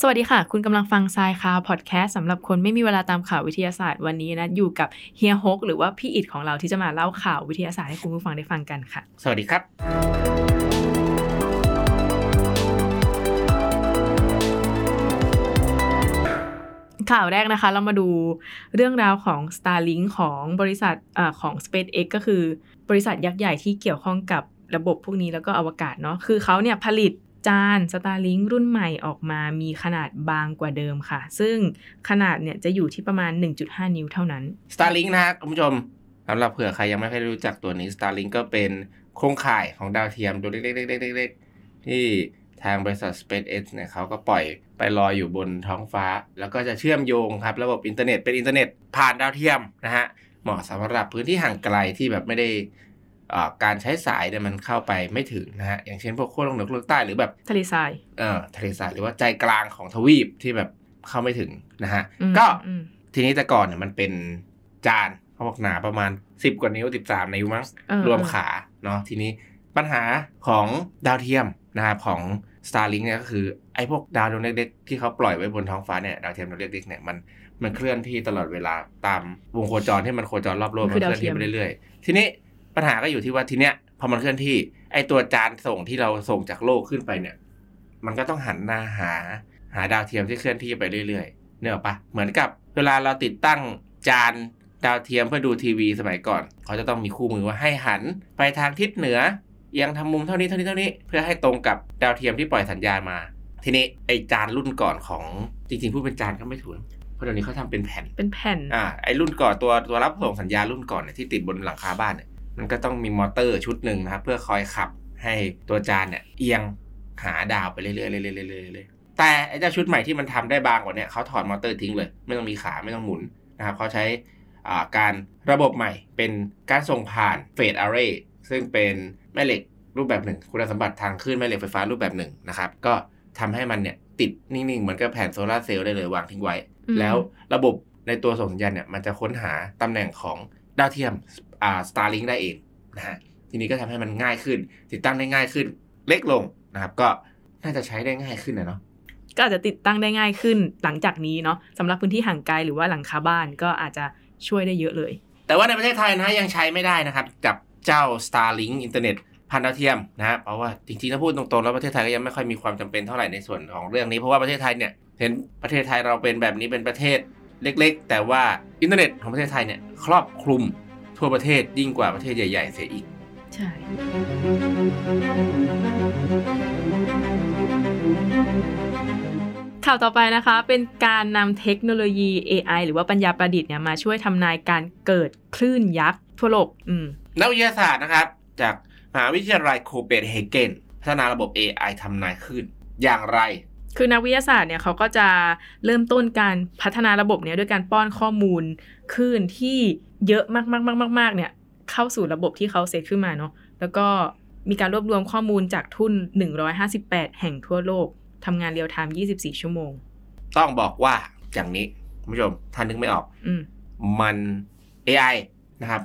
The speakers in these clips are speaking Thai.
สวัสดีค่ะ คุณกำลังฟังทรายคาวพอดแคสต์สำหรับคนไม่มีเวลาตามข่าววิทยาศาสตร์วันนี้นะอยู่กับเฮียฮกหรือว่าพี่อิดของเราที่จะมาเล่าข่าววิทยาศาสตร์ให้คุณผู้ฟังได้ฟังกันค่ะ สวัสดีครับ ข่าวแรกนะคะ เรามาดูเรื่องราวของ Starlink ของบริษัทเออของ SpaceX ก็คือบริษัทยักษ์ใหญ่ที่เกี่ยวข้องกับระบบพวกนี้แล้วก็อวกาศเนาะคือเขาเนี่ยผลิต จาน Starlink รุ่นใหม่ออกมามีขนาดบางกว่าเดิมค่ะ ซึ่งขนาดเนี่ยจะอยู่ที่ประมาณ 1.5 นิ้วเท่านั้น Starlink นะคุณผู้ชมสำหรับเผื่อใครยังไม่เคยรู้จักตัวนี้ Starlink ก็เป็นโครงข่ายของดาวเทียมตัวเล็กๆๆๆที่ทางบริษัท SpaceX เนี่ยเขาก็ปล่อยไปลอยอยู่บนท้องฟ้า แล้วก็จะเชื่อมโยงครับ ระบบอินเทอร์เน็ตเป็นอินเทอร์เน็ตผ่านดาวเทียมนะฮะเหมาะสำหรับพื้นที่ห่างไกลที่แบบไม่ได้ การใช้สายเนี่ยมันเข้าไปไม่ถึงนะฮะอย่างเช่นพวกขั้วโลกเหนือขั้วโลกใต้หรือแบบทะเลทรายเอ่อทะเลทรายหรือว่าใจกลางของทวีปที่แบบเข้าไม่ถึงนะฮะอืมก็อืมทีนี้แต่ก่อนเนี่ยมันเป็นจานเขาบอกหนาประมาณ 10 กว่านิ้ว 13 นิ้วมั้งเออรวมขาเนาะทีนี้ปัญหาของดาวเทียมนะครับของ Starlink เนี่ยก็คือไอ้พวกดาวดวงเล็กๆที่เขาปล่อยไว้บนท้องฟ้าเนี่ยดาวเทียมดวงเล็กๆเนี่ยมันมันเคลื่อนที่ตลอดเวลาตามวงโคจรที่มันโคจรรอบโลกมันมัคืนอเคลื่อนที่ดาวไปเทียมเรื่อยๆทีนี้ ปัญหาก็อยู่ที่ว่าทีเนี้ยพอมันเคลื่อนที่ ไอ้ตัวจานส่งที่เราส่งจากโลกขึ้นไปเนี่ย มันก็ต้องหันหน้าหาหาดาวเทียมที่เคลื่อนที่ไปเรื่อยๆเนี่ยหรอกปะเหมือนกับเวลาเราติดตั้งจานดาวเทียมเพื่อดูทีวีสมัยก่อน เขาจะต้องมีคู่มือว่าให้หันไปทางทิศเหนือเอียังทำมุมเท่านี้เท่านี้เท่านี้ เพื่อให้ตรงกับดาวเทียมที่ปล่อยสัญญาณมา ทีนี้ไอจานรุ่นก่อนของจริงๆพูดเป็นจานก็ไม่ถูกนะเพราะเดี๋ยวนี้เขาทำเป็นแผ่นเป็นแผ่นอ่าไอรุ่นก่อนตัวตัวรับส่งสัญญาณรุ่นก่อนเนี่ยที่ติดบนหลังคาบ้านเนี่ย มันก็ต้องมีมอเตอร์ชุดหนึ่งนะครับ เพื่อคอยขับให้ตัวจานเนี่ยเอียงหาดาวไปเรื่อยๆเรื่อยๆเรื่อยๆเรื่อยแต่ไอ้เจ้าชุดใหม่ที่มันทำได้บางกว่านี่เขาถอดมอเตอร์ทิ้งเลย ไม่ต้องมีขาไม่ต้องหมุนนะครับเขาใช้การระบบใหม่เป็นการส่งผ่านเฟสอาร์เรย์ซึ่งเป็นแม่เหล็กรูปแบบหนึ่ง คุณสมบัติทางคลื่นแม่เหล็กไฟฟ้ารูปแบบหนึ่งนะครับ ก็ทำให้มันเนี่ยติดนิ่งๆ เหมือนกับแผ่นโซลาร์เซลล์ได้เลยวางทิ้งไว้ แล้วระบบในตัวส่งสัญญาณเนี่ยมันจะค้นหาตำแหน่งของดาวเทียม อ่า Starlink ได้เองนะฮะทีนี้ก็ทำให้มันง่ายขึ้น ติดตั้งได้ง่ายขึ้น เล็กลงนะครับ ก็น่าจะใช้ได้ง่ายขึ้นนะเนาะก็อาจจะติดตั้งได้ง่ายขึ้นหลังจากนี้เนาะสำหรับพื้นที่ห่างไกลหรือว่าหลังคาบ้านก็อาจจะช่วยได้เยอะเลย แต่ว่าในประเทศไทยนะยังใช้ไม่ได้นะครับ กับเจ้า Starlink อินเทอร์เน็ตพันดาวเทียมนะฮะเพราะว่าจริงๆถ้าพูดตรงๆแล้วประเทศไทยก็ยังไม่ค่อยมีความจำเป็นเท่าไหร่ในส่วนของเรื่องนี้ เพราะว่าประเทศไทยเนี่ยเห็นประเทศไทยเราเป็นแบบนี้เป็นประเทศเล็ก ๆ แต่ว่าอินเทอร์เน็ตของประเทศไทยเนี่ยครอบคลุม ทั่วประเทศยิ่งกว่าประเทศใหญ่ ๆ เสียอีก ใช่ข่าวต่อไปนะคะเป็นการนำเทคโนโลยี AI หรือว่าปัญญาประดิษฐ์เนี่ยมาช่วยทำนายการเกิดคลื่นยักษ์ทั่วโลกอืมนักวิทยาศาสตร์นะครับ จากมหาวิทยาลัยโคเปนเฮเกนพัฒนาระบบ AI ทำนายคลื่นอย่างไร คือนักวิทยาศาสตร์เนี่ยเขาก็จะเริ่มต้นการพัฒนาระบบเนี้ยด้วยการป้อนข้อมูลคลื่นที่เยอะมากๆๆๆเนี่ยเข้าสู่ระบบที่เขาเซตขึ้นมาเนาะแล้วก็มีการรวบรวมข้อมูลจากทุ่น 158 แห่งทั่วโลกทำงานเรียลไทม์ 24 ชั่วโมง ต้องบอกว่าอย่างนี้คุณผู้ชมท่านนึกไม่ออกอืมมัน AI นะครับ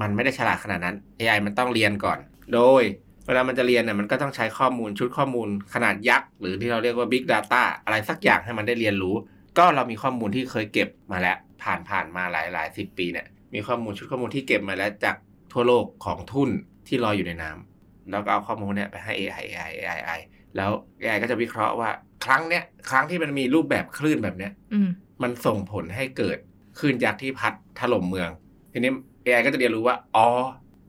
มันไม่ได้ฉลาดขนาดนั้น AI มันต้องเรียนก่อน โดย เวลามันจะเรียนเนี่ยมันก็ต้องใช้ข้อมูลชุดข้อมูลขนาดยักษ์ หรือที่เราเรียกว่า Big Data อะไรสักอย่างให้มันได้เรียนรู้ ก็เรามีข้อมูลที่เคยเก็บมาแล้ว ผ่านผ่านมาหลายหลายสิบปีเนี่ยมีข้อมูลชุดข้อมูลที่เก็บมาแล้วจากทั่วโลกของทุนที่ลอยอยู่ในน้ำแล้วก็เอาข้อมูลเนี่ยไปให้ AI AI AI AI แล้ว AI ก็จะวิเคราะห์ว่าครั้งเนี้ยครั้งที่มันมีรูปแบบคลื่นแบบเนี้ยอืมมันส่งผลให้เกิดคลื่นยักษ์ที่พัดถล่มเมือง ทีนี้ AI ก็จะเรียนรู้ว่าอ๋อ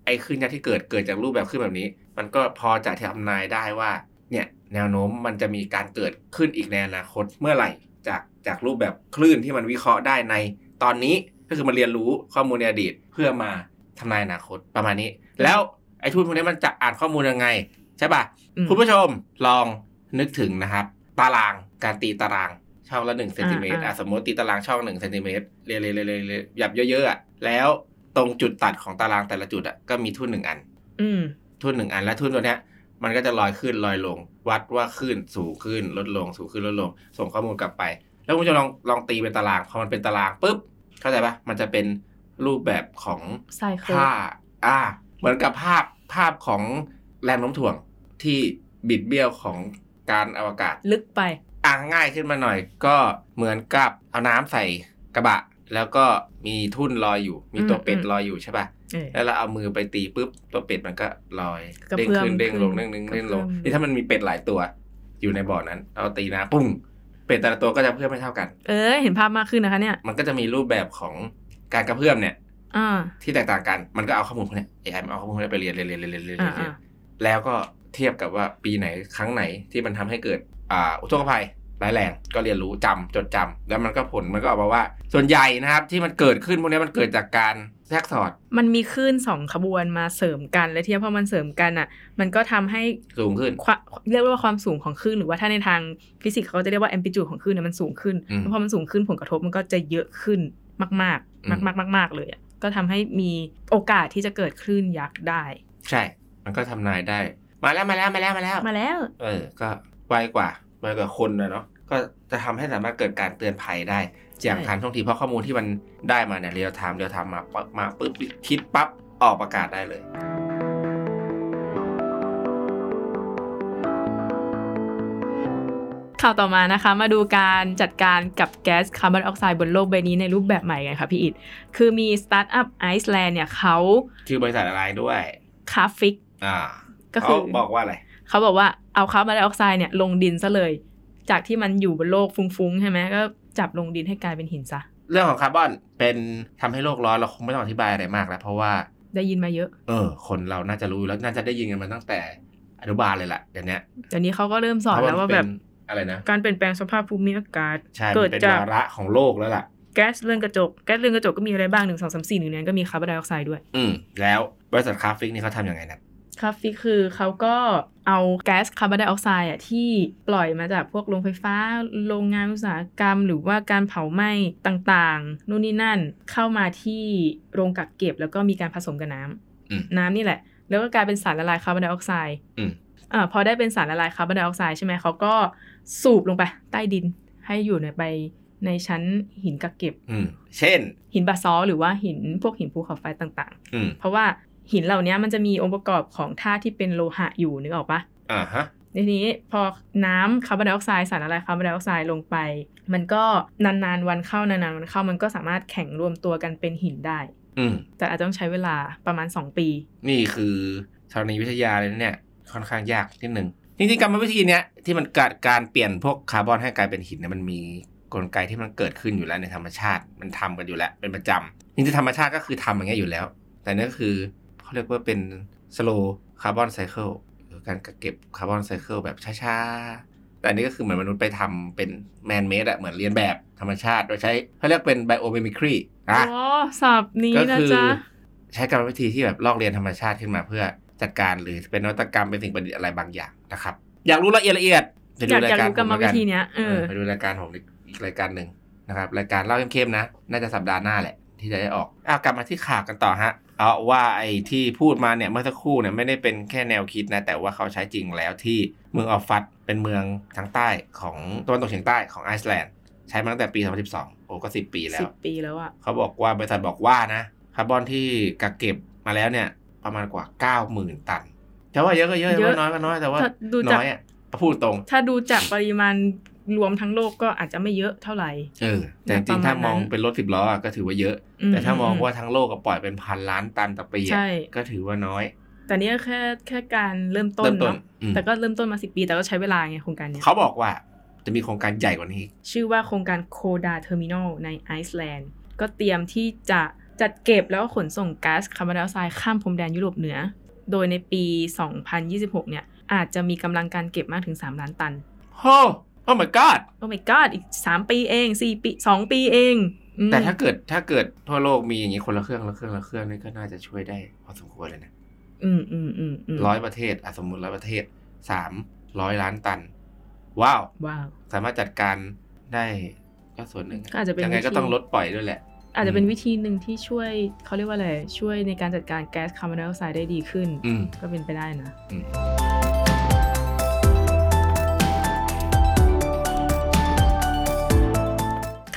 ไอ้คลื่นยักษ์ที่เกิดเกิดจากรูปแบบคลื่นแบบนี้ มันก็พอจะทำนายได้ว่าเนี่ยแนวโน้มมันจะมีการเกิดขึ้นอีกในอนาคตเมื่อไหร่จากจากรูปแบบคลื่นที่มันวิเคราะห์ได้ในตอนนี้ก็คือมันเรียนรู้ข้อมูลในอดีตเพื่อมาทำนายอนาคตประมาณนี้ แล้วไอ้ทุนพวกนี้มันจะอ่านข้อมูลยังไง ใช่ป่ะอืมคุณผู้ชมลองนึกถึงนะครับ ตารางการตีตารางช่องละหนึ่งเซนติเมตรอ่าอะสมมติตีตารางช่องหนึ่งเซนติเมตรเรียยๆๆๆหยับเยอะๆอะแล้วตรงจุดตัดของตารางแต่ละจุดอะก็มีทุ่นหนึ่งอัน อืม ทุ่นหนึ่งอันและทุ่นตัวเนี้ยมันก็จะลอยขึ้นลอยลง วัดว่าขึ้นสูงขึ้นลดลงสูงขึ้นลดลง ส่งข้อมูลกลับไป แล้วคุณผู้ชมลองลองตีเป็นตารางพอมันเป็นตารางปุ๊บเข้าใจปะมันจะเป็นรูปแบบของไซเคิลผ้าอ่า เหมือนกับภาพภาพของแรงโน้มถ่วงที่บิดเบี้ยวของการอวกาศ ลึกไปอ่างง่ายขึ้นมาหน่อย ก็เหมือนกับเอาน้ำใส่กระบะ แล้วก็มีทุ่นลอยอยู่ มีตัวเป็ดลอยอยู่ใช่ป่ะเออ แล้วเราเอามือไปตีปุ๊บตัวเป็ดมันก็ลอยกระเด้งเพื่อมขึ้นเด้งลงขึ้เด้นงเด้งกระเด้งลงเพื่อมนี่ถ้ามันมีเป็ดหลายตัว อยู่ในบ่อนั้นเราตีน้ำปุ้งเป็ดแต่ละตัวก็จะเพื่อมไม่เท่ากัน เออ เห็นภาพมากขึ้นนะคะเนี่ย มันก็จะมีรูปแบบของการกระเพื่อมเนี่ยอ่าที่แตกต่างกัน มันก็เอาข้อมูลพวกเนี้ย AI มันเอาข้อมูลพวกนี้ไปเรียนเรียนเรียนเรียนเรียนเรียนเรียนอ่าแล้วก็เทียบกับว่าปีไหนครั้งไหนที่มันทำให้เกิด อ่าอุทกภัย ร้ายแรงก็เรียนรู้จำจดจำแล้วมันก็ผลมันก็ออกมาว่า ส่วนใหญ่นะครับที่มันเกิดขึ้นพวกนี้มันเกิดจากการแทรกสอด มันมีคลื่นสองขบวนมาเสริมกันและทีนี้พอมันเสริมกันอะ มันก็ทำให้สูงขึ้นเขาเรียกว่าความสูงของคลื่นหรือว่าถ้าในทางฟิสิกส์เขาก็จะเรียกว่าแอมพลิจูดของคลื่นเนี่ยมันสูงขึ้นอืมแล้วพอมันสูงขึ้นผลกระทบมันก็จะเยอะขึ้นมากอืมๆมาก ๆ มาก ๆ เลยอะก็ทำให้มีโอกาสที่จะเกิดคลื่นยักษ์ได้ ใช่ มันก็ทำนายได้ มาแล้วมาแล้วมาแล้วมาแล้วมาแล้ว เออ ก็ไวกว่า ไวกว่าคนนะเนาะก็จะทำให้สามารถเกิดการเตือนภัยได้อย่างทันท่วงทีเพราะข้อมูลที่มันได้มาเนี่ยเรียลไทม์เรียลไทม์มาปั๊บมาปุ๊บคิดปั๊บออกประกาศได้เลยข่าวต่อมานะคะมาดูการจัดการกับแก๊สคาร์บอนไดออกไซด์บนโลกใบนี้ในรูปแบบใหม่กันค่ะพี่อิดคือมีสตาร์ทอัพไอซ์แลนด์เนี่ยเขาชื่อบริษัทอะไรด้วย Carbfix อ่าก็คือเขาบอกว่าอะไร เขาบอกว่าเอาคาร์บอนไดออกไซด์เนี่ยลงดินซะเลย จากที่มันอยู่บนโลกฟุ้งๆใช่ไหมก็จับลงดินให้กลายเป็นหินซะเรื่องของคาร์บอนเป็นทำให้โลกร้อนเราคงไม่ต้องอธิบายอะไรมากแล้วเพราะว่าได้ยินมาเยอะ เออ คนเราน่าจะรู้อยู่แล้วน่าจะได้ยินกันมาตั้งแต่อนุบาลเลยแหละเดี๋ยวนี้เดี๋ยวนี้เขาก็เริ่มสอนแล้วว่าแบบอะไรนะการเปลี่ยนแปลงสภาพภูมิอากาศใช่เกิมัดนเป็นวาระของโลกแล้วล่ะแก๊สเรือนกระจกแก๊สเรือนกระจกก็มีอะไรบ้างหนึ่งสองสามสี่หนึ่งในนั้นก็มีคาร์บอนไดออกไซด์ด้วย อืมแล้วบริษัท Carbfix นี่เขาทำยังไงนะ Carbfix คือเขาก็เอาแก๊สคาร์บอนไดออกไซด์อะที่ปล่อยมาจากพวกโรงไฟฟ้า โรงงานอุตสาหกรรม หรือว่าการเผาไหม้ต่างๆ นู่นนี่นั่นเข้ามาที่โรงกักเก็บ แล้วก็มีการผสมกับน้ำอืมน้ำนี่แหละ แล้วก็กลายเป็นสารละลายคาร์บอนไดออกไซด์อืมอ่าพอได้เป็นสารละลายคาร์บอนไดออกไซด์ใช่ไหมเขาก็สูบลงไปใต้ดินให้อยู่ในไปในชั้นหินกักเก็บอืมเช่น หินบาซอลต์หรือว่าหินพวกหินภูเขาไฟต่างๆอืมเพราะว่า หินเหล่านี้มันจะมีองค์ประกอบของธาตุที่เป็นโลหะอยู่นึกออกปะอ่าฮะทีนี้พอน้ำคาร์บอนไดออกไซด์สารละลายคาร์บอนไดออกไซด์ลงไป มันก็นานๆวันเข้านานๆวันเข้ามันก็สามารถแข็งรวมตัวกันเป็นหินได้ อืมแต่อาจจะต้องใช้เวลาประมาณ 2 ปี นี่คือธรณีวิทยาเลยนะเนี่ยค่อนข้างยากนิดนึงจริงๆกรรมวิธีเนี้ยที่มันเกิดการเปลี่ยนพวกคาร์บอนให้กลายเป็นหินเนี่ยมันมีกลไกที่มันเกิดขึ้นอยู่แล้วในธรรมชาติมันทำกันอยู่แล้วเป็นประจำจริงๆธรรมชาติก็คือทำอย่างเงี้ยอยู่แล้ว แต่นี่ก็คือ เขาเรียกว่าเป็น slow carbon cycle หรือการเก็บคาร์บอนไซเคิลแบบช้าๆ แต่อันนี้ก็คือเหมือนมนุษย์ไปทำเป็นแมนเมดอะเหมือนเรียนแบบธรรมชาติ โดยใช้เขาเรียกเป็น biomimicry นะอ๋อสับนี้ก็นะคือจ๊ะใช้กรรมวิธีที่แบบลอกเรียนธรรมชาติขึ้นมาเพื่อจัดการหรือเป็นนวัตกรรมเป็นสิ่งประดิษฐ์อะไรบางอย่างนะครับ อยากรู้ละเอียดละเอียดไปอดูยากราอยากยการรู้กรรมผมวิแล้วนธีเนี้ยเอเอออไปดูรายการผมอีกอีกรายการหนึ่งนะครับรายการเล่าเข้มๆนะ น่าจะสัปดาห์หน้าแหละ ที่จะได้ออกอะกลับมาที่ข่าวกันต่อฮะ เอาว่าไอ้ที่พูดมาเนี่ยเมื่อสักครู่เนี่ยไม่ได้เป็นแค่แนวคิดนะแต่ว่าเขาใช้จริงแล้วที่เมืองออฟฟัตเป็นเมืองทางใต้ของตะวันตกเฉียงใต้ของไอซ์แลนด์ใช้มาตั้งแต่ปี 2012 โอ้ก็10 ปีแล้ว สิบปีแล้วอะเขาบอกว่าบริษัทบอกว่านะคาร์บอนที่กักเก็บมาแล้วเนี่ยประมาณกว่า 90,000 ตันจะว่าเยอะก็เยอะจะว่าน้อยก็น้อยแต่ว่าถ้าดูจากน้อยอะพูดตรง ถ้าดูจากปริมาณ รวมทั้งโลกก็อาจจะไม่เยอะเท่าไหร่เออแต่จปริมาณๆถ้ามองเป็นรถสิบล้ออะก็ถือว่าเยอะอืมแต่ถ้ามองว่าทั้งโลกก็ปล่อยเป็นพันล้านตันต่อปีอะใช่ก็ถือว่าน้อย แต่นี่ก็แค่แค่การเริ่มต้นเริ่มต้นเนาะอืมแต่ก็เริ่มต้นมาสิบปีแต่ก็ใช้เวลาไงโครงการเนี้ยเขาบอกว่าจะมีโครงการใหญ่กว่านี้อีกชื่อว่าโครงการ Coda Terminal ในไอซ์แลนด์ก็เตรียมที่จะจัดเก็บแล้วก็ขนส่งก๊าซคาร์บอนไดออกไซด์ข้ามพรมแดนยุโรปเหนือ โดยในปี 2026 เนี่ยอาจจะมีกำลังการเก็บมากถึง 3 ล้านตันโอ้ โอ้ my god โอ้ my god อีก3ปีเอง4ปี2ปีเองอืมแต่ถ้าเกิดถ้าเกิดทั่วโลกมีอย่างนี้คนละเครื่องละเครื่องละเครื่องนี่ก็น่าจะช่วยได้พอสมควรเลยนะอืมอืมอืมอืมร้อยประเทศอะสมมติร้อยประเทศสามร้อยล้านตัน ว้าวว้าวสามารถจัดการได้ก็ส่วนหนึ่งก็อาจจะเป็นยังไงก็วิธีต้องลดปล่อยด้วยแหละ อาจจะเป็นวิธีหนึ่งที่ช่วยเขาเรียกว่าอะไรช่วยในการจัดการแก๊สคาร์บอนไดออกไซด์ได้ดีขึ้นอืมก็เป็นไปได้นะ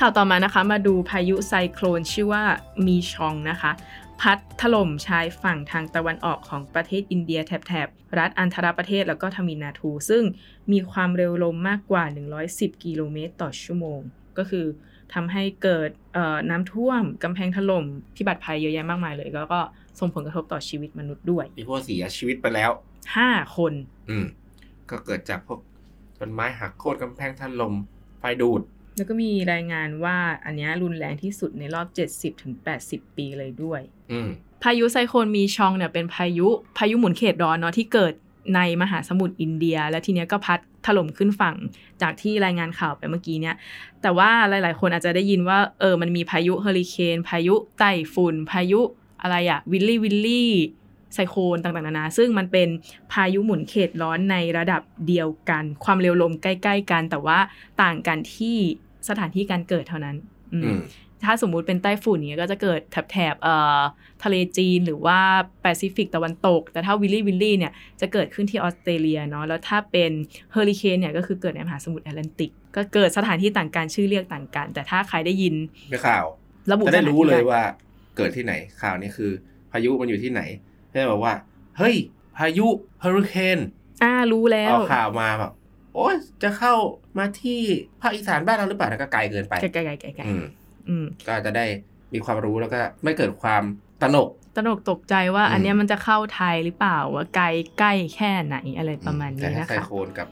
ข่าวต่อมานะคะ มาดูพายุไซโคลนชื่อว่ามีชองนะคะ พัดถล่มชายฝั่งทางตะวันออกของประเทศอินเดียแถบๆรัฐอันธรประเทศแล้วก็ทมินาทู ซึ่งมีความเร็วลมมากกว่า 110 กิโลเมตรต่อชั่วโมง ก็คือทำให้เกิดเอ่อน้ำท่วมกำแพงถล่มพิบัติภัยเยอะแยะมากมายเลย แล้วก็ส่งผลกระทบต่อชีวิตมนุษย์ด้วย มีผู้เสียชีวิตไปแล้ว5คน อืมก็เกิดจากพวกต้นไม้หักโค่นกำแพงถล่มไฟดูด แล้วก็มีรายงานว่าอันเนี้ยรุนแรงที่สุดในรอบ 70-80 ปีเลยด้วยอืมพายุไซโคลนมีชองเนี่ยเป็นพายุพายุหมุนเขตร้อนเนาะที่เกิดในมหาสมุทรอินเดีย และทีเนี้ยก็พัดถล่มขึ้นฝั่งจากที่รายงานข่าวไปเมื่อกี้เนี่ย แต่ว่าหลาย ๆ คนอาจจะได้ยินว่าเออมันมีพายุเฮอริเคน พายุไต้ฝุ่น พายุอะไรอะวิลลี่วิลลี่ ไซโคลนต่างๆนานา ซึ่งมันเป็นพายุหมุนเขตร้อนในระดับเดียวกัน ความเร็วลมใกล้ ๆ กัน แต่ว่าต่างกันที่สถานที่การเกิดเท่านั้น อืมอืมถ้าสมมุติเป็นไต้ฝุ่นเนี้ยก็จะเกิดแถบแถบเอ่อทะเลจีนหรือว่าแปซิฟิกตะวันตก แต่ถ้าวิลลี่วิลลี่เนี่ยจะเกิดขึ้นที่ออสเตรเลียเนาะแล้วถ้าเป็นเฮอริเคนเนี่ยก็คือเกิดในมหาสมุทรแอตแลนติก ก็เกิดสถานที่ต่างกันชื่อเรียกต่างกัน แต่ถ้าใครได้ยินข่าว ไม่ระบุสถานที่ จะได้รู้เลยว่าเกิดที่ไหนข่าวนี้คือ พายุมันอยู่ที่ไหน ไม่ได้บอกว่า เฮ้ย พายุเฮอริเคนอ่ารู้แล้ว เอาข่าวมาแบบโอ้ยจะเข้ามาที่ภาคอีสานบ้านเราหรือเปล่านะก็ไกลเกินไปไกลๆไกลๆไกลอืมๆอืมก็จะได้มีความรู้แล้วก็ไม่เกิดความตระหนกตระหนกตกใจว่าอืมอันเนี้ยมันจะเข้าไทยหรือเปล่าว่าไกลใกล้แค่ไหนอะไรประมาณแต่นี้ถ้านะไซคะโคลนกับ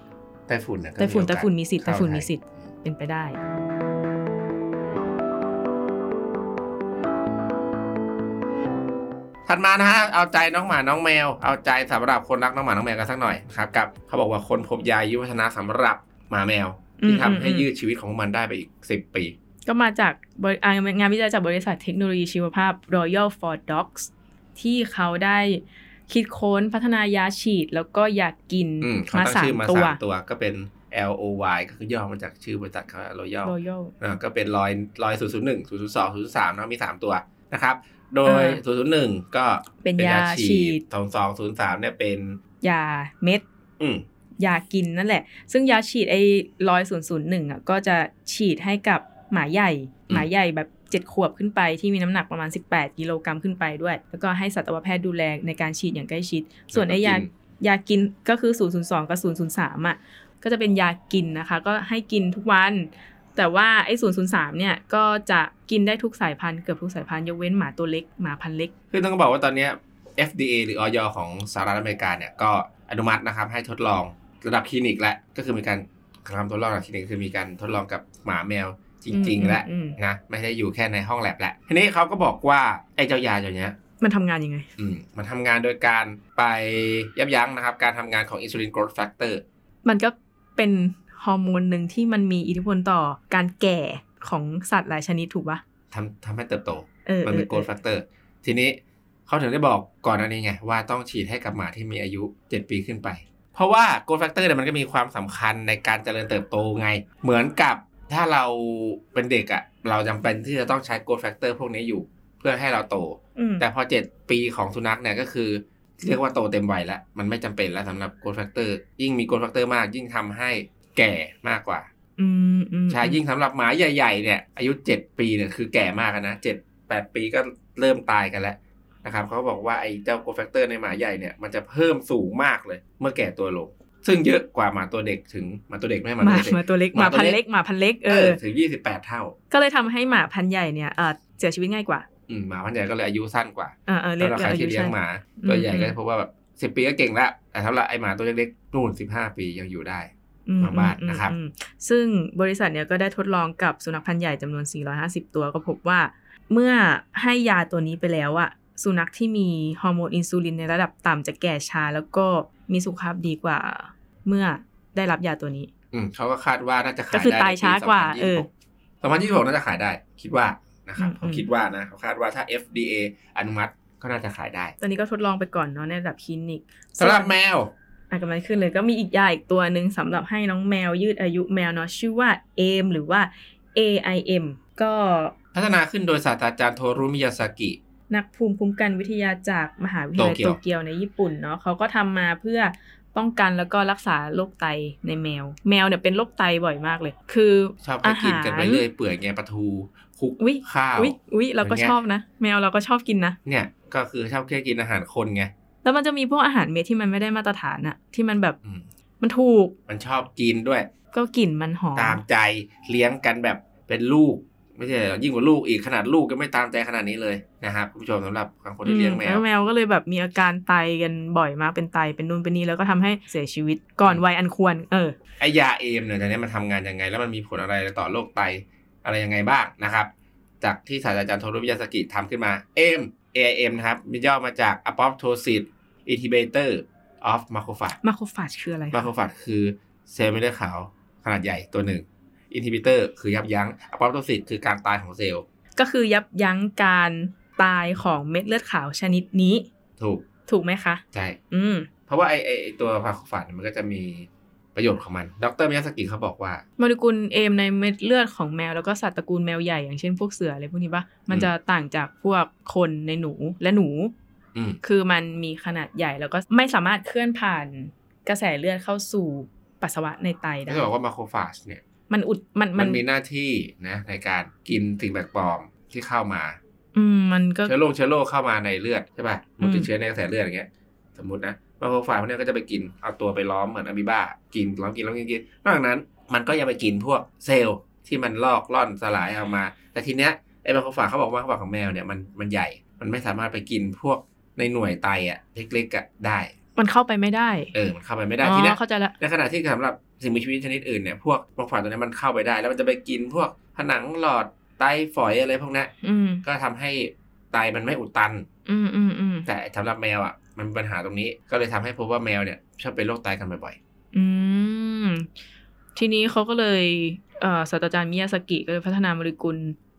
ไต้ฝุ่นนะก็ไต้ฝุ่นโอกาสไต้ฝุ่นมีสิทธิ์ไต้ฝุ่นเข้ามีไทยสิทธิ์เป็นไปได้ ถัดมานะฮะเอาใจน้องหมาน้องแมว เอาใจสำหรับคนรักน้องหมาน้องแมวกันสักหน่อยนะครับกับเขาบอกว่าคนพบยายุวัฒนะสำหรับหมาแมวที่อืมทำให้อืมยืดชีวิตของมันได้ไปอีก10ปี ก็มาจากบริอ่างานวิจัยจากบริษัทเทคโนโลยีชีวภาพ Royal for Dogs ที่เขาได้คิดค้นพัฒนายาฉีดแล้วก็ยากินอืมเขามาตั้งสาชื่อมมาตัวสามตัวก็เป็น L O Y ก็คือย่อมาจากชื่อบริษัทเขา Royal Royal อ่าก็เป็นรอยรอย001 002 003นะมี3ตัวนะครับ โดยอ่001 ก็เป็นยาฉีด22 03เนี่ยเป็น ยาเม็ดอืมยากินนั่นแหละ ซึ่งยาฉีดไอ้ร้อยศูนย์ศูนย์หนึ่งอะก็จะฉีดให้กับหมาใหญ่อืมหมาใหญ่แบบเจ็ดขวบขึ้นไปที่มีน้ำหนักประมาณ 18 กิโลกรัมขึ้นไปด้วย แล้วก็ให้สัตวแพทย์ดูแลในการฉีดอย่างใกล้ชิด ส่วนไอ้ยายากินก็คือ 002 กับ 003อะก็จะเป็นยากินนะคะ ก็ให้กินทุกวัน แต่ว่าไอ้003เนี่ยก็จะกินได้ทุกสายพันธุ์เกือบทุกสายพันธุ์ยกเว้นหมาตัวเล็กหมาพันธุ์เล็ก คือต้องบอกว่าตอนเนี้ย FDA หรืออย.ของสหรัฐอเมริกาเนี่ยก็อนุมัตินะครับให้ทดลองระดับคลินิกแล้วก็คือมีการทำทดลองระดับคลินิกคือมีการทดลองกับหมาแมวจริงอืมๆแล้วอืมนะไม่ได้อยู่แค่ในห้องแลบแล้วทีนี้เขาก็บอกว่าไอ้เจ้ายาตัวเนี้ยมันทำงานยังไง อืม มันทำงานโดยการไปยับยั้งนะครับ การทำงานของ insulin growth factor มันก็เป็น ฮอร์โมนหนึ่งที่มันมีอิทธิพลต่อการแก่ของสัตว์หลายชนิดถูกปะทำทำให้เติบโตเออมันเป็นออ growth factor ทีนี้เขาถึงได้บอกก่อนหน้านี้ไง ว่าต้องฉีดให้กับหมาที่มีอายุ 7 ปีขึ้นไป เพราะว่า growth factor เนี่ยมันก็มีความสำคัญในการเจริญเติบโตไง เหมือนกับถ้าเราเป็นเด็กอะ่ะ เราจำเป็นที่จะต้องใช้ growth factor พวกนี้อยู่เพื่อให้เราโตอืมแต่พอ 7 ปีของสุนัขเนี่ยก็คือ เรียกว่าโตเต็มวัยแล้ว มันไม่จำเป็นแล้วสำหรับ growth factor ยิ่งมี growth factor มากยิ่งทำให้ แก่มากกว่าอืมอืมใช่ยิ่งสำหรับหมาใหญ่ ๆ เนี่ย อายุ7ปีเนี่ยคือแก่มากอะนะ7 8ปีก็เริ่มตายกันแล้วนะครับเขาบอกว่าไอ้เจ้าโกรทแฟกเตอร์ในหมาใหญ่เนี่ยมันจะเพิ่มสูงมากเลย เมื่อแก่ตัวลง ซึ่งเยอะกว่าหมาตัวเด็กถึงหมาตัวเด็กไม่ใช่หมาหมาตัวเด็กหมาตัวเล็กหหมามาตัวพันเล็เล็กกหมาพันเล็กเอเอออถึง28เท่า ก็เลยทำให้หมาพันธุ์ใหญ่เนี่ยเออเสียชีวิตง่ายกว่าอืมหมาพันธุ์ใหญ่ก็เลยอายุสั้นกว่าเออเออเรียกสำหรับใครอายุที่เลี้ยงสั้นหมาตัวใหญ่อืมก็จะพบว่าแบบสิบปีก็เก่งแล้วแต่สำหรับไอ้หมาตัวเล็กๆนู่น15ปียังอยู่ได้อื มมาบ้านอืมนะครับอืมซึ่งบริษัทเนี่ยก็ได้ทดลองกับสุนัขพันธุ์ใหญ่จำนวน 450 ตัวก็พบว่า เมื่อให้ยาตัวนี้ไปแล้วอะสุนัขที่มีฮอร์โมนอินซูลินในระดับต่ำจะแก่ช้า แล้วก็มีสุขภาพดีกว่า เมื่อได้รับยาตัวนี้ อืมเขาก็คาดว่าน่าจะขายก็คือได้ตายช้ากว่าในปีเออ2026 2026น่าจะขายได้ คิดว่านะครับอืมเขาคิดว่านะเขาคาดว่าถ้า FDA อนุมัติก็น่าจะขายได้ ตอนนี้ก็ทดลองไปก่อนเนาะในระดับคลินิกสำหรับแมว อะกำลังขึ้นเลยก็มีอีกยาอีกตัวหนึ่งสำหรับให้น้องแมวยืดอายุแมวเนาะชื่อว่า AIM หรือว่า AIM ก็พัฒนาขึ้นโดยศาสตราจารย์โทรุมิยาสกิ นักภูมิคุ้มกันวิทยาจากมหาวิทยาลัยโตเกียวโตเกียวในญี่ปุ่นเนาะเขาก็ทำมาเพื่อป้องกันแล้วก็รักษาโรคไตในแมว แมวเนี่ยเป็นโรคไตบ่อยมากเลย คือชอบให้กินกันไปเรื่อยเปื่อยไงปลาทูคลุกวิข้าววิวิเราก็อย่างเงี้ยชอบนะ แมวเราก็ชอบกินนะเนี่ยก็คือชอบแค่กินอาหารคนไง แล้วมันจะมีพวกอาหารเม็ดที่มันไม่ได้มาตรฐานอะที่มันแบบอืมมันถูก มันชอบกินด้วย ก็กลิ่นมันหอมตามใจเลี้ยงกันแบบเป็นลูก ไม่ใช่เหรอยิ่งกว่าลูกอีกขนาดลูกก็ไม่ตามใจขนาดนี้เลยนะครับคุณผู้ชมสำหรับบางคนที่เลี้ยงแมอืวแมวก็เลยแบบมีอาการไตกันบ่อยมากเป็นไตเป็นนู่นเป็นนี่แล้วก็ทำให้เสียชีวิตก่อนวัยอันควร เออไอยาเอมเนี่ยตอนนี้มันทำงานยังไง แล้วมันมีผลอะไรต่อโรคไตอะไรยังไงบ้างนะครับ จากที่ศาสตราจารย์โทรุมิยาสกิทำขึ้นมาเอม AIM นะครับมันย่อมาจาก apoptosis inhibitor of macrophage มาโครฟาจคืออะไร macrophage คือเซลล์เม็ดเลือดขาวขนาดใหญ่ตัวหนึ่ง inhibitor คือยับยั้ง apoptosis คือการตายของเซลล์ ก็คือยับยั้งการตายของเม็ดเลือดขาวชนิดนี้ ถูก ถูกไหมคะ ใช่ อืม เพราะว่าไอไอไอ้ตัวพาโคฟันมันก็จะมี ประโยชน์ของมัน ดรมิยาสกิเขาบอกว่าโมเลกุลเอมในเม็ดเลือดของแมวแล้วก็สัตว์ตระกูลแมวใหญ่อย่างเช่นพวกเสืออะไรพวกนี้ปะมันจะต่างจากพวกคนในหนูและหนูอืมคือมันมีขนาดใหญ่แล้วก็ไม่สามารถเคลื่อนผ่านกระแสเลือดเข้าสู่ปัสสาวะในไตได้เขาบอกว่ามาโครฟาจเนี่ย มันอุดมันมัมันนมีหน้าที่นะ ในการกินสิ่งแปลกปลอมที่เข้ามา อืมมันก็เชื้อโรคเชื้อโรคเข้ามาในเลือดใช่ป่ะมันติดอืมเชื้อในกระแสเลือดอย่างเงี้ย สมมตินะ มาโครฟาจพวกเนี้ยก็จะไปกินเอาตัวไปล้อมเหมือนอะมีบ้ากินล้อมกินล้อมกินกินนอกจากนั้นมันก็ยังไปกินพวกเซลล์ที่มันลอกล่อนสลายออกมา แต่ทีเนี้ยไอ้มาโครฟาจเขาบอกว่าเขาบอกของแมวเนี่ยมันมันใหญ่มันไม่สามารถไปกินพวกในหน่วยไตอะเล็กๆอะได้ มันเข้าไปไม่ได้ เออมันเข้าไปไม่ได้อ๋ทีเนี้อยเข้าใจละในขณะที่สำหรับสิ่งมีชีวิตชนิดอื่นเนี่ยพวกมาโครฟาจตัวเนี้ยมันเข้าไปได้ แล้วมันจะไปกินพวกผนังหลอดไตฝอยอะไรพวกเนี้ยอืมก็ทำให้ไตมันไม่อุดตัน อืมอืมอืมแต่สำหรับแมวอะ มันมีปัญหาตรงนี้ ก็เลยทำให้พบว่าแมวเนี่ย ชอบเป็นโรคไตกันบ่อยอืมทีนี้เขาก็เลยเอ่อศาสตราจารย์มิยาสกิก็เลยพัฒนาโมเลกุล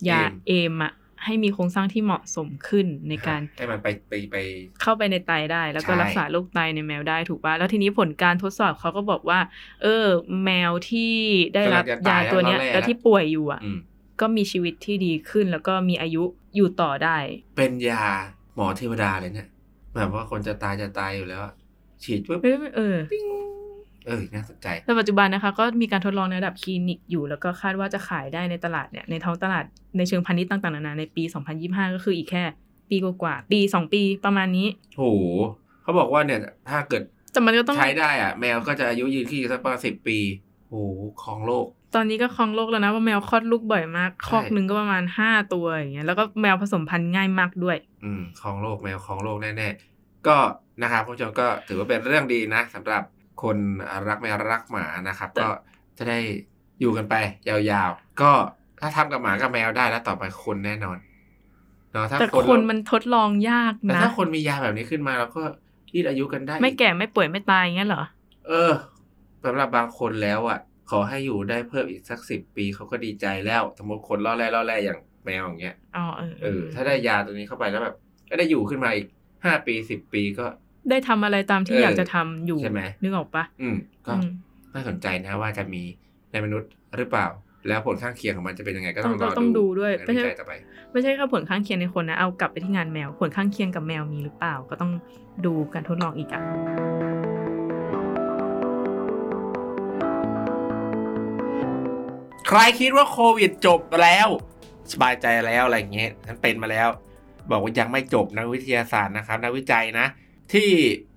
ยาเอมอะให้มีโครงสร้างที่เหมาะสมขึ้นในๆการให้มันไปไปไป เข้าไปในไตได้ แล้วก็ใช่รักษาโรคไตในแมวได้ถูกป่ะแล้วทีนี้ผลการทดสอบเขาก็บอกว่า เออ แมวที่ได้รับยาตัวเนี้ยแล้วที่ป่วยอยู่อะอืมก็มีชีวิตที่ดีขึ้นแล้วก็มีอายุอยู่ต่อได้ เป็นยา หมอเทวดาเลยเนี่ยแบบว่าคนจะตายจะตายอยู่แล้วอะฉีดปุ๊บเออเออเออ น่าสนใจ แต่ปัจจุบันนะคะ ก็มีการทดลองในระดับคลินิกอยู่ แล้วก็คาดว่าจะขายได้ในตลาดเนี่ย ในท้องตลาดในเชิงพาณิชย์ต่างๆนานาในปี 2025 ก็คืออีกแค่ ปีกว่าๆปี 2 ปีประมาณนี้โหเขาบอกว่าเนี่ย ถ้าเกิดแต่มันก็ต้องใช้ได้อะแมวก็จะอายุยืนขึ้นอีกสักประมาณสิบปีโหครองโลก ตอนนี้ก็ครองโลกแล้วนะว่าแมวคลอดลูกบ่อยมากคอกหนึ่งก็ประมาณ5ตัวอย่างเงี้ยแล้วก็แมวผสมพันธุ์ง่ายมากด้วย อืมครองโลกแมวครองโลกแน่ๆก็นะครับคุณผู้ชมก็ถือว่าเป็นเรื่องดีนะสำหรับคนรักแมวรักหมานะครับแต่ก็จะได้อยู่กันไป ยาวๆ ก็ถ้าทำกับหมากับแมวได้แล้วต่อไปคนแน่นอนเนาะถ้าแต่คนคนเรามันทดลองยากแต่นะถ้าคนมียาแบบนี้ขึ้นมาเราก็ยืดอายุกันได้ ไม่อีแก่ไม่ป่วยไม่ตายอย่างเงี้ยเหรอเออสำหรับบางคนแล้วอะ ขอให้อยู่ได้เพิ่มอีกสักสิบปีเขาก็ดีใจแล้ว สมมติคนล่อแร่ล่อแร่อย่างแมวอย่างเงี้ยอ๋อเออเออถ้าได้ยาตัวนี้เข้าไปแล้วแบบก็ได้อยู่ขึ้นมาอีกห้าปีสิบปีก็ ได้ทำอะไรตามที่เออออยากจะทำอยู่ใช่ไหมนึกออกปะอืมก็อืมน่าสนใจนะว่าจะมีในมนุษย์หรือเปล่า แล้วผลข้างเคียงของมันจะเป็นยังไงก็ต้องรต้อองต้องดูด้วยงานไม่ใช่วิจัยต่อไปไม่ใช่แค่ผลข้างเคียงในคนนะเอากลับไปที่งานแมว ผลข้างเคียงกับแมวมีหรือเปล่า ก็ต้องดูการทดลองอีกอะ ใครคิดว่าโควิดจบแล้ว สบายใจแล้วอะไรอย่างเงี้ยฉันเป็นมาแล้ว บอกว่ายังไม่จบนักวิทยาศาสตร์นะครับนักวิจัยนะ ที่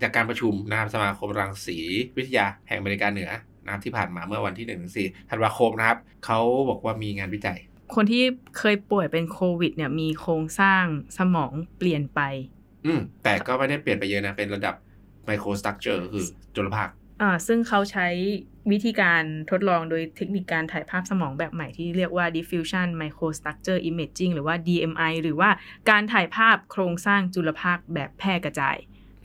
จากการประชุมนะครับสมาคมรังสีวิทยาแห่งอเมริกาเหนือนะครับที่ผ่านมาเมื่อวันที่1นถึงสธันวาคมนะครับเขาบอกว่ามีงานวิจัย คนที่เคยป่วยเป็นโควิดเนี่ยมีโครงสร้างสมองเปลี่ยนไป อืมแต่ก็ไม่ได้เปลี่ยนไปเยอะนะเป็นระดับไมโครสตรัคเจอร์คือจุลภาค อ่าซึ่งเขาใช้วิธีการทดลองโดยเทคนิคการถ่ายภาพสมองแบบใหม่ที่เรียกว่า diffusion microstructure imaging หรือว่า DMI หรือว่าการถ่ายภาพโครงสร้างจุลภาคแบบแพร่กระจาย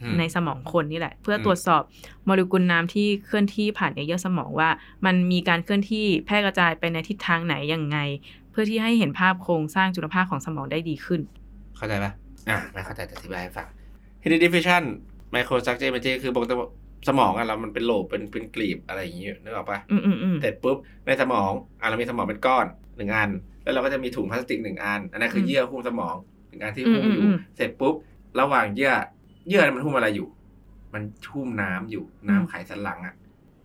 อืมในสมองคนนี่แหละ เพื่ออมตรวจสอบโมเลกุลน้ำที่เคลื่อนที่ผ่านในเยื่อสมองว่า มันมีการเคลื่อนที่แพร่กระจายไปในทิศทางไหนยังไง เพื่อที่ให้เห็นภาพโครงสร้างจุลภาคของสมองได้ดีขึ้น เข้าใจปะอะไม่เข้าใจแต่อธิบายให้ฟัง hidden diffusion microstructure imaging คือปกติ สมองอะเรามันเป็น lobe เป็นเป็นกลีบอะไรอย่างเงี้ยนึกออกปะอืมอืมอืมเสร็จปุ๊บในสมองอะเรามีสมองเป็นก้อนหนึ่งอัน แล้วเราก็จะมีถุงพลาสติกหนึ่งอัน อันนั้นคือเยื่อหุ้มสมองหนึ่งอันที่หุ้มอยู่ เสร็จปุ๊บ ระหว่างเยื่อเยื่อมันหุ้มอะไรอยู่ มันหุ้มน้ำอยู่น้ำไขสันหลังอะ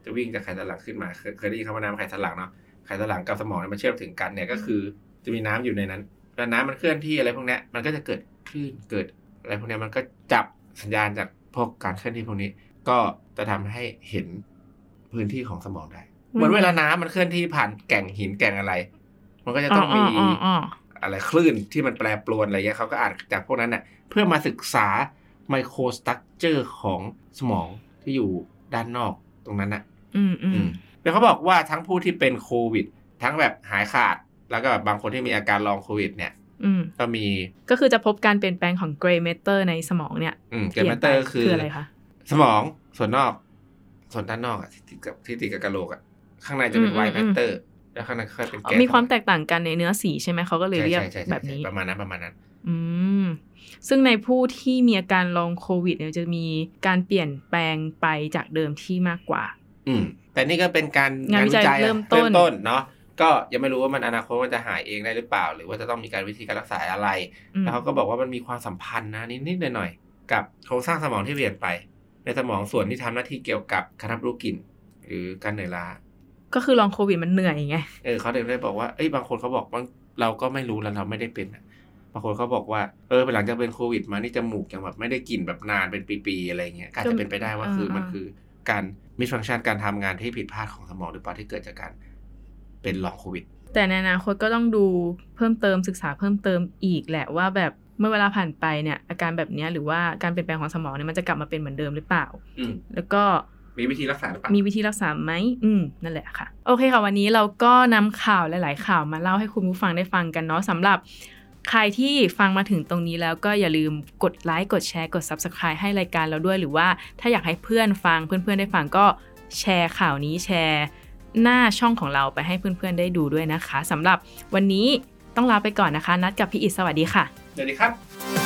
จะวิ่งจากไขสันหลังขึ้นมาเคยเคยได้ยินคำว่าน้ำไขสันหลังเนาะไขสันหลังกับสมองเนี่ยมันเชื่อมถึงกันเนี่ยก็คือ จะมีน้ำอยู่ในนั้นแล้วน้ำมันเคลื่อนที่อะไรพวกเนี้ยมันก็จะเกิดคลื่นเกิดอะไรพวกเนี้ยมันก็จับสัญญาณจากพวกการเคลื่อนที่พวกนี้ ก็จะทำให้เห็นพื้นที่ของสมองได้ เหมือนเวลาน้ำมันเคลื่อนที่ผ่านแก่งหินแก่งอะไร มันก็จะต้องมีอ๋ออ๋ออะไรคลื่นที่มันแปรปรวนอะไรเงี้ยเขาก็อ่านจากพวกนั้นน่ะเพื่อมาศึกษา microstructure ของสมองที่อยู่ด้านนอกตรงนั้นน่ะ อืมอือืมมแล้วเขาบอกว่าทั้งผู้ที่เป็นโควิด ทั้งแบบหายขาด แล้วก็แบบบางคนที่มีอาการ long COVID เนี่ยอืมก็มี ก็คือจะพบการเปลี่ยนแปลงของ gray matter ในสมองเนี่ยอืม gray matter คือคืออะไรคะ สมองส่วนนอก ส่วนด้านนอกอะที่ติดกับที่ติดกับกะโหลกอะข้างในจะเป็นอืมไวอืมแมตเตอร์ แล้วข้างในค่อยเป็นแกนมีความแตกต่างกันในเนื้อสีใช่ไหมเขาก็เลยใช่เรียกใช่ใช่ใช่แบบนี้ประมาณนั้นประมาณนั้น อืมซึ่งในผู้ที่มีอาการลองโควิดเนี่ยจะมีการเปลี่ยนแปลงไปจากเดิมที่มากกว่า อืม แต่นี่ก็เป็นการงานวิจัยอะเริ่มต้นต้นเนาะก็ยังไม่รู้ว่ามันอนาคตมันจะหายเองได้หรือเปล่า หรือว่าจะต้องมีการวิธีการรักษาอะไรอืมแล้วเขาก็บอกว่ามันมีความสัมพันธ์นะนิดๆหน่อยๆกับโครงสร้างสมองที่เปลี่ยนไป ในสมองส่วนที่ทำหน้าที่เกี่ยวกับการรับรู้กลิ่นหรือการเหนื่อยล้า ก็คือลองโควิดมันเหนื่อยไงเออเขาเลยได้บอกว่าเอ้ยบางคนเขาบอกว่าเราก็ไม่รู้แล้วเราไม่ได้เป็นอะบางคนเขาบอกว่าเออหลังจากเป็นโควิด มานี่จมูกยังแบบไม่ได้กลิ่นแบบนานเป็นปีๆอะไรเงี้ยก็อาจจะเป็นไปได้ว่าคืออ่ามัมันคือการมิสฟังชันการทำงานที่ผิดพลาดของสมองหรือเปล่าที่เกิดจากการเป็นลองโควิด แต่ในอนาคตก็ต้องดูเพิ่มเติมศึกษาเพิ่มเติมอีกแหละว่าแบบเมื่อเวลาผ่านไปเนี่ย อาการแบบเนี้ยหรือว่าการเปลี่ยนแปลงของสมองเนี่ยมันจะกลับมาเป็นเหมือนเดิมหรือเปล่าอืมแล้วก็มีวิธีรักษาหรือเปล่ามีวิธีรักษาไหมอืมนั่นแหละค่ะ โอเคค่ะ วันนี้เราก็นำข่าวหลาย ๆ ข่าวมาเล่าให้คุณผู้ฟังได้ฟังกันเนาะสำหรับใครที่ฟังมาถึงตรงนี้แล้วก็อย่าลืมกดไลค์กดแชร์กด Subscribe ให้รายการเราด้วย หรือว่าถ้าอยากให้เพื่อนฟังเพื่อนๆได้ฟังก็แชร์ข่าวนี้แชร์หน้าช่องของเราไปให้เพื่อนๆได้ดูด้วยนะคะสำหรับวันนี้ต้องลาไปก่อนนะคะ นัดกับพี่อิสสวัสดีค่ะ สวัสดีครับ